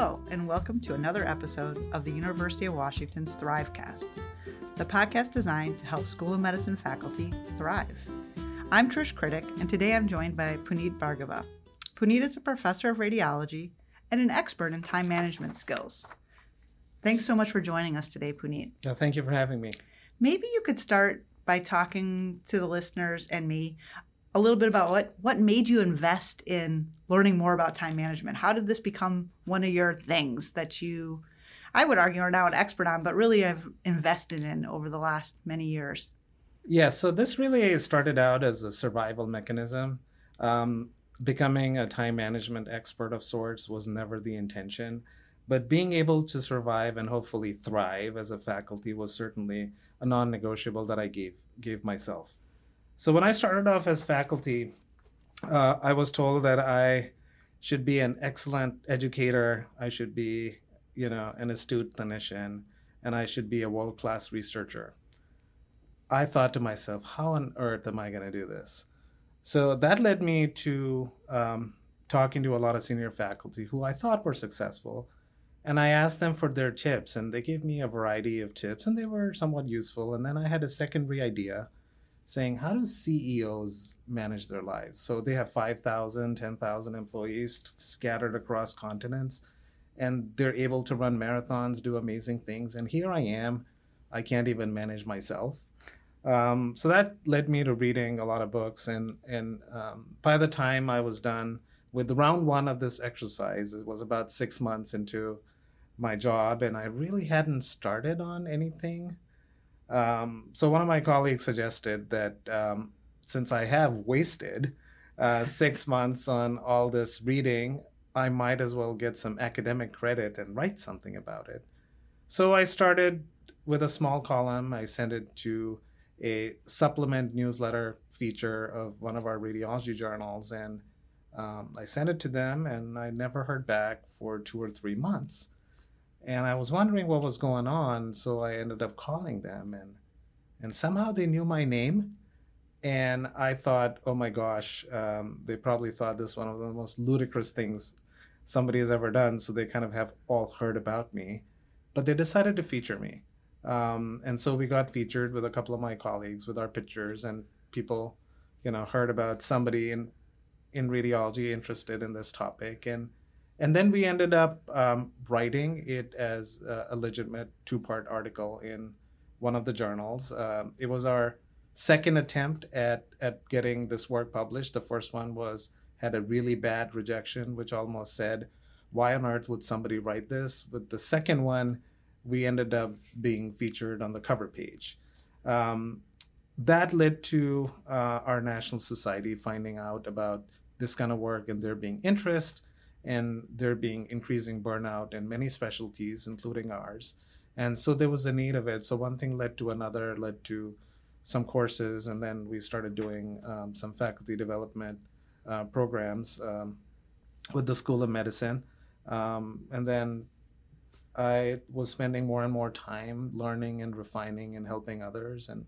Hello, and welcome to another episode of the University of Washington's Thrivecast, the podcast designed to help School of Medicine faculty thrive. I'm Trish Kritek, and today I'm joined by Puneet Bhargava. Puneet is a professor of radiology and an expert in time management skills. Thanks so much for joining us today, Puneet. No, thank you for having me. Maybe you could start by talking to the listeners and me a little bit about what what made you invest in learning more about time management. How did this become one of your things that you I would argue are now an expert on, but really have invested in over the last many years? Yeah, so this really started out as a survival mechanism. Um, becoming a time management expert of sorts was never the intention, but being able to survive and hopefully thrive as a faculty was certainly a non-negotiable that I gave gave myself. So when I started off as faculty, uh, I was told that I should be an excellent educator. I should be, you know, an astute clinician, and I should be a world-class researcher. I thought to myself, how on earth am I going to do this? So that led me to um, talking to a lot of senior faculty who I thought were successful. And I asked them for their tips, and they gave me a variety of tips, and they were somewhat useful. And then I had a secondary idea saying, how do CEOs manage their lives? So they have 5,000, 10,000 employees scattered across continents, and they're able to run marathons, do amazing things. And here I am, I can't even manage myself. Um, so that led me to reading a lot of books, and and um, by the time I was done with round one of this exercise, it was about six months into my job, and I really hadn't started on anything. Um, so one of my colleagues suggested that um, since I have wasted uh, six months on all this reading, I might as well get some academic credit and write something about it. So I started with a small column. I sent it to a supplement newsletter feature of one of our radiology journals, and um, I sent it to them, and I never heard back for two or three months. And I was wondering what was going on, so I ended up calling them, and and somehow they knew my name, and I thought, oh my gosh, um, they probably thought this one of the most ludicrous things somebody has ever done, so they kind of have all heard about me, but they decided to feature me. Um, and so we got featured with a couple of my colleagues with our pictures, and people, you know, heard about somebody in in radiology interested in this topic, and and then we ended up um, writing it as a, a legitimate two part article in one of the journals. Um, it was our second attempt at at getting this work published. The first one was had a really bad rejection, which almost said, "Why on earth would somebody write this?" But the second one we ended up being featured on the cover page. Um, that led to uh, our national society finding out about this kind of work and there being interest and there being increasing burnout in many specialties, including ours. And so there was a need of it. So one thing led to another, led to some courses, and then we started doing um, some faculty development uh, programs um, with the School of Medicine. Um, and then I was spending more and more time learning and refining and helping others, and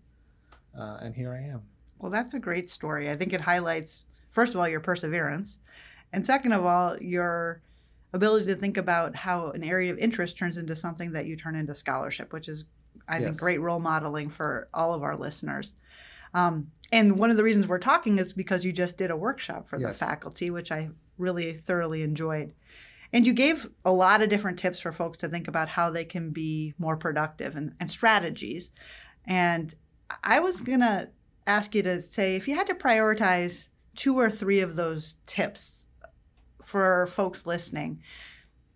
uh, and here I am. Well, that's a great story. I think it highlights, first of all, your perseverance, and second of all, your ability to think about how an area of interest turns into something that you turn into scholarship, which is, I yes. think, great role modeling for all of our listeners. Um, and one of the reasons we're talking is because you just did a workshop for yes. the faculty, which I really thoroughly enjoyed. And you gave a lot of different tips for folks to think about how they can be more productive and, and strategies. And I was going to ask you to say if you had to prioritize two or three of those tips for folks listening,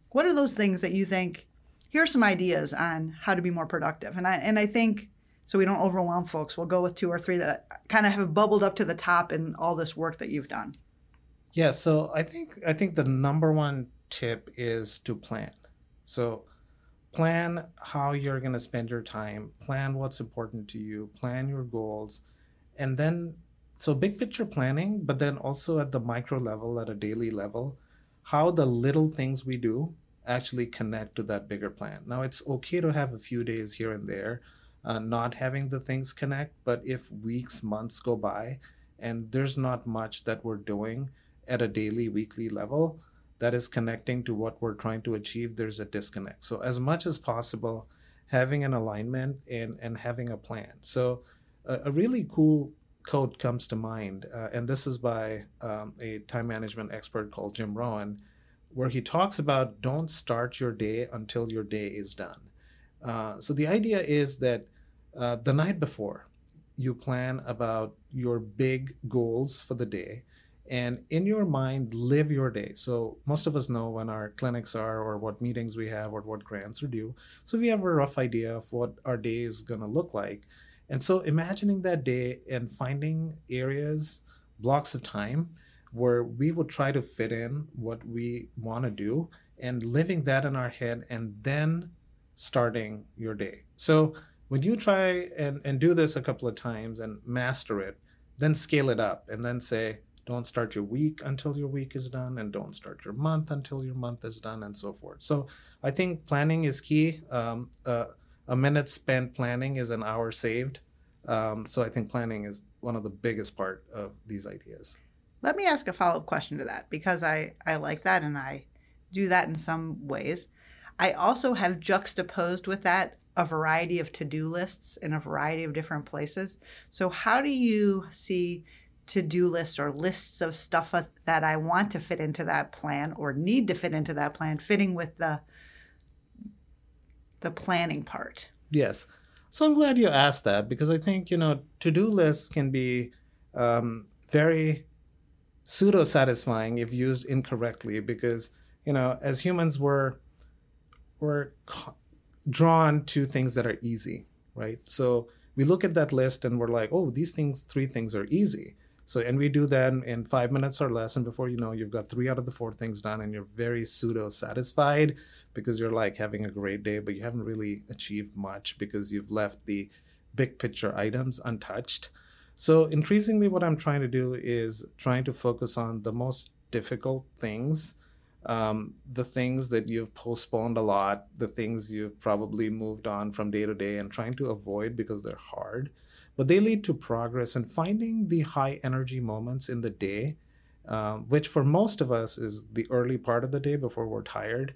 what are those things that you think? Here are some ideas on how to be more productive. And I and I think so we don't overwhelm folks. We'll go with two or three that kind of have bubbled up to the top in all this work that you've done. Yeah, so I think I think the number one tip is to plan. So, plan how you're going to spend your time, plan what's important to you, plan your goals, and then so big picture planning, but then also at the micro level, at a daily level, how the little things we do actually connect to that bigger plan. Now, it's okay to have a few days here and there, uh, not having the things connect, but if weeks, months go by and there's not much that we're doing at a daily, weekly level, that is connecting to what we're trying to achieve, there's a disconnect. So, as much as possible, having an alignment and, and having a plan. So, a, a really cool quote comes to mind, uh, and this is by um, a time management expert called Jim Rohn, where he talks about don't start your day until your day is done. Uh, so, the idea is that uh, the night before, you plan about your big goals for the day and in your mind live your day. So most of us know when our clinics are or what meetings we have or what grants are due. So we have a rough idea of what our day is going to look like and so imagining that day and finding areas blocks of time where we would try to fit in what we want to do and living that in our head and then starting your day so when you try and, and do this a couple of times and master it then scale it up and then say don't start your week until your week is done, and don't start your month until your month is done, and so forth. So I think planning is key. Um, uh, a minute spent planning is an hour saved. Um, so I think planning is one of the biggest part of these ideas. Let me ask a follow up question to that because I, I like that and I do that in some ways. I also have juxtaposed with that a variety of to do lists in a variety of different places. So, how do you see to do lists or lists of stuff that I want to fit into that plan or need to fit into that plan, fitting with the the planning part. Yes. So I'm glad you asked that because I think you know to-do lists can be um, very pseudo satisfying if used incorrectly because you know as humans we're we're drawn to things that are easy right so we look at that list and we're like oh these things three things are easy so, and we do that in five minutes or less. And before you know, you've got three out of the four things done, and you're very pseudo satisfied because you're like having a great day, but you haven't really achieved much because you've left the big picture items untouched. So, increasingly, what I'm trying to do is trying to focus on the most difficult things, um, the things that you've postponed a lot, the things you've probably moved on from day to day, and trying to avoid because they're hard but they lead to progress and finding the high energy moments in the day, um, which for most of us is the early part of the day before we're tired,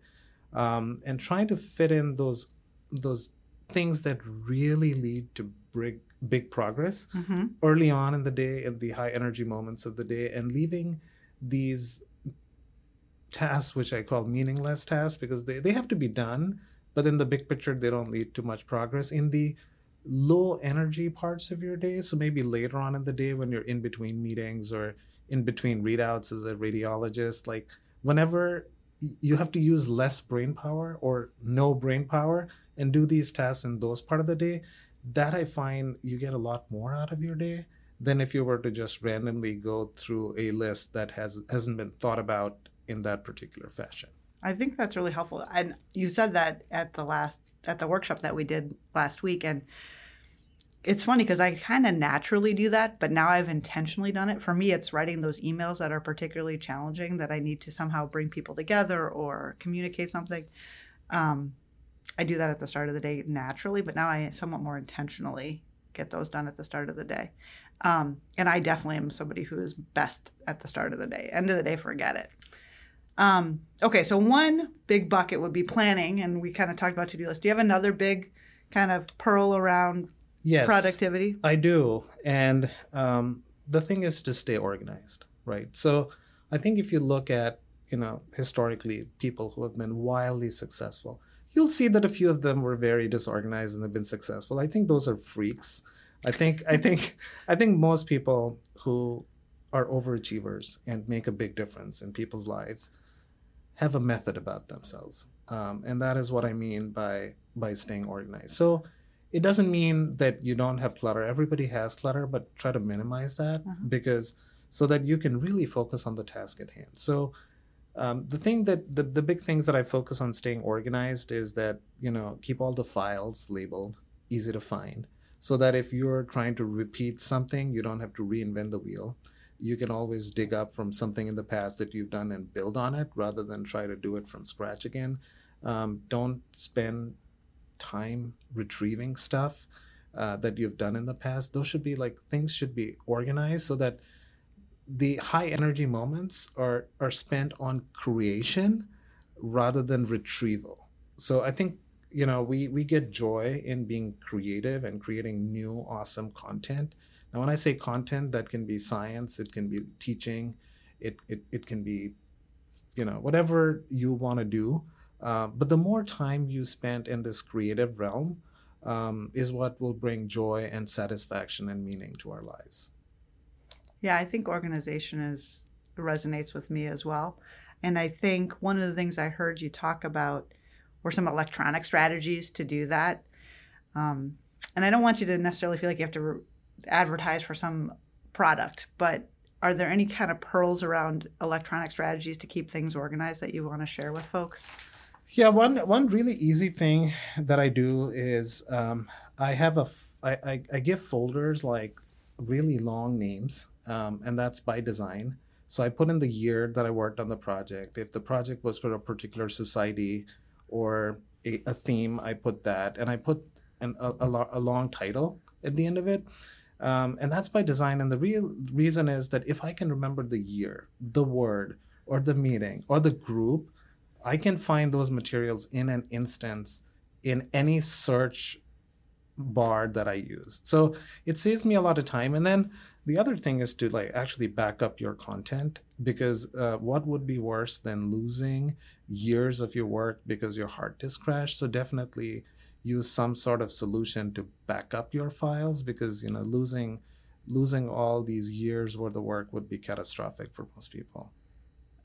um, and trying to fit in those those things that really lead to big big progress mm-hmm. early on in the day in the high energy moments of the day, and leaving these tasks which I call meaningless tasks because they, they have to be done, but in the big picture they don't lead to much progress. In the low energy parts of your day. So maybe later on in the day when you're in between meetings or in between readouts as a radiologist, like whenever you have to use less brain power or no brain power and do these tasks in those part of the day, that I find you get a lot more out of your day than if you were to just randomly go through a list that has hasn't been thought about in that particular fashion. I think that's really helpful. And you said that at the last at the workshop that we did last week and it's funny because I kind of naturally do that, but now I've intentionally done it. For me, it's writing those emails that are particularly challenging that I need to somehow bring people together or communicate something. Um, I do that at the start of the day naturally, but now I somewhat more intentionally get those done at the start of the day. Um, and I definitely am somebody who is best at the start of the day. End of the day, forget it. Um, okay, so one big bucket would be planning, and we kind of talked about to do list. Do you have another big kind of pearl around yes, productivity? I do. And um, the thing is to stay organized, right? So I think if you look at, you know, historically, people who have been wildly successful, you'll see that a few of them were very disorganized and have been successful. I think those are freaks. I think I think I think most people who are overachievers and make a big difference in people's lives have a method about themselves. Um, and that is what I mean by by staying organized. So it doesn't mean that you don't have clutter. Everybody has clutter, but try to minimize that uh-huh. because so that you can really focus on the task at hand. So um, the thing that the, the big things that I focus on staying organized is that you know keep all the files labeled, easy to find, so that if you're trying to repeat something, you don't have to reinvent the wheel you can always dig up from something in the past that you've done and build on it rather than try to do it from scratch again. Um, don't spend time retrieving stuff uh, that you've done in the past. Those should be like things should be organized so that the high energy moments are are spent on creation rather than retrieval. So I think you know we we get joy in being creative and creating new awesome content. Now when I say content, that can be science, it can be teaching, it it, it can be you know whatever you want to do. Uh, but the more time you spend in this creative realm um, is what will bring joy and satisfaction and meaning to our lives. Yeah, I think organization is resonates with me as well. And I think one of the things I heard you talk about were some electronic strategies to do that. Um, and I don't want you to necessarily feel like you have to re- advertise for some product, but are there any kind of pearls around electronic strategies to keep things organized that you want to share with folks? Yeah, one one really easy thing that I do is um, I have a I, I, I give folders like really long names, um, and that's by design. So I put in the year that I worked on the project. If the project was for a particular society or a, a theme, I put that, and I put an, a, a, a long title at the end of it. Um, and that's by design. And the real reason is that if I can remember the year, the word, or the meeting, or the group, I can find those materials in an instance in any search bar that I use. So it saves me a lot of time. And then the other thing is to like actually back up your content because uh, what would be worse than losing years of your work because your hard disk crashed? So definitely use some sort of solution to back up your files because you know losing losing all these years worth of work would be catastrophic for most people.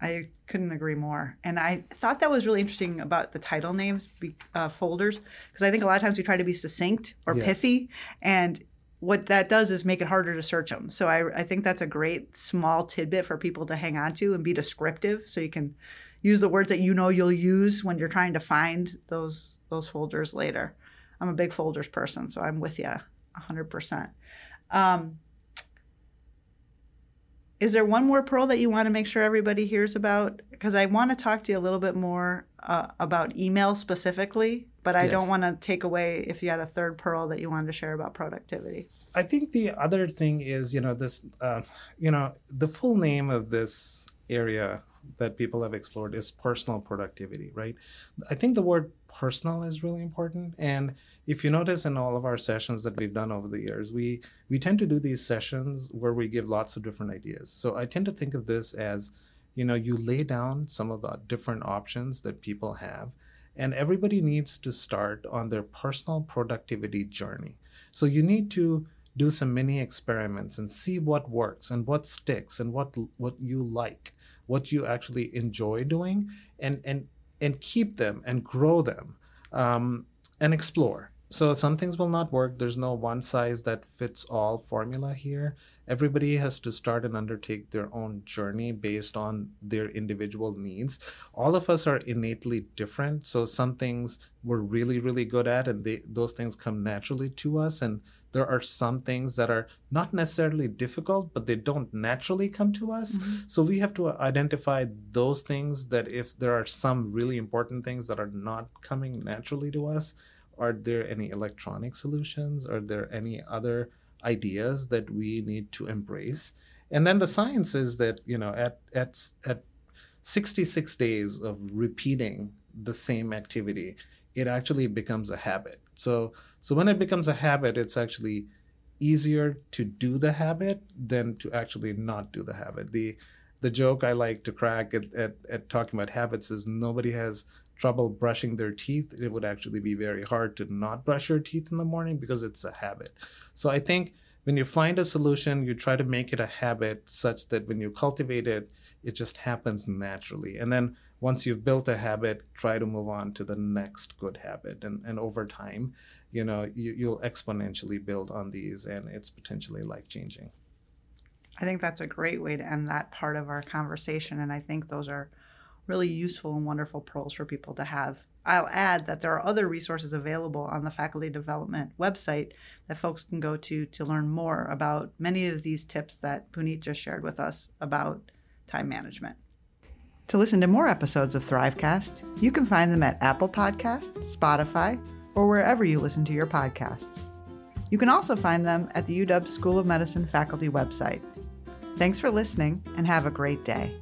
I couldn't agree more. And I thought that was really interesting about the title names uh, folders because I think a lot of times we try to be succinct or yes. pithy, and what that does is make it harder to search them. So I, I think that's a great small tidbit for people to hang on to and be descriptive, so you can use the words that you know you'll use when you're trying to find those those folders later. I'm a big folders person, so I'm with you 100%. Um, is there one more pearl that you want to make sure everybody hears about? Because I want to talk to you a little bit more uh, about email specifically, but I yes. don't want to take away if you had a third pearl that you wanted to share about productivity. I think the other thing is, you know, this, uh, you know, the full name of this area that people have explored is personal productivity, right? I think the word personal is really important. And if you notice in all of our sessions that we've done over the years, we we tend to do these sessions where we give lots of different ideas. So I tend to think of this as, you know, you lay down some of the different options that people have, and everybody needs to start on their personal productivity journey. So you need to do some mini experiments and see what works and what sticks and what what you like what you actually enjoy doing and and and keep them and grow them um, and explore so some things will not work. There's no one size that fits all formula here. Everybody has to start and undertake their own journey based on their individual needs. All of us are innately different. So some things we're really really good at and they, those things come naturally to us. And there are some things that are not necessarily difficult, but they don't naturally come to us. Mm-hmm. So we have to identify those things that if there are some really important things that are not coming naturally to us, are there any electronic solutions? Are there any other ideas that we need to embrace? And then the science is that, you know, at at at 66 days of repeating the same activity, it actually becomes a habit. So so when it becomes a habit, it's actually easier to do the habit than to actually not do the habit. The the joke I like to crack at, at, at talking about habits is nobody has trouble brushing their teeth. It would actually be very hard to not brush your teeth in the morning because it's a habit. So I think when you find a solution, you try to make it a habit such that when you cultivate it, it just happens naturally. And then once you've built a habit, try to move on to the next good habit. And, and over time, you know, you, you'll exponentially build on these and it's potentially life changing. I think that's a great way to end that part of our conversation. And I think those are really useful and wonderful pearls for people to have. I'll add that there are other resources available on the faculty development website that folks can go to to learn more about many of these tips that Puneet just shared with us about time management. To listen to more episodes of Thrivecast, you can find them at Apple Podcasts, Spotify, or wherever you listen to your podcasts. You can also find them at the UW School of Medicine faculty website. Thanks for listening and have a great day.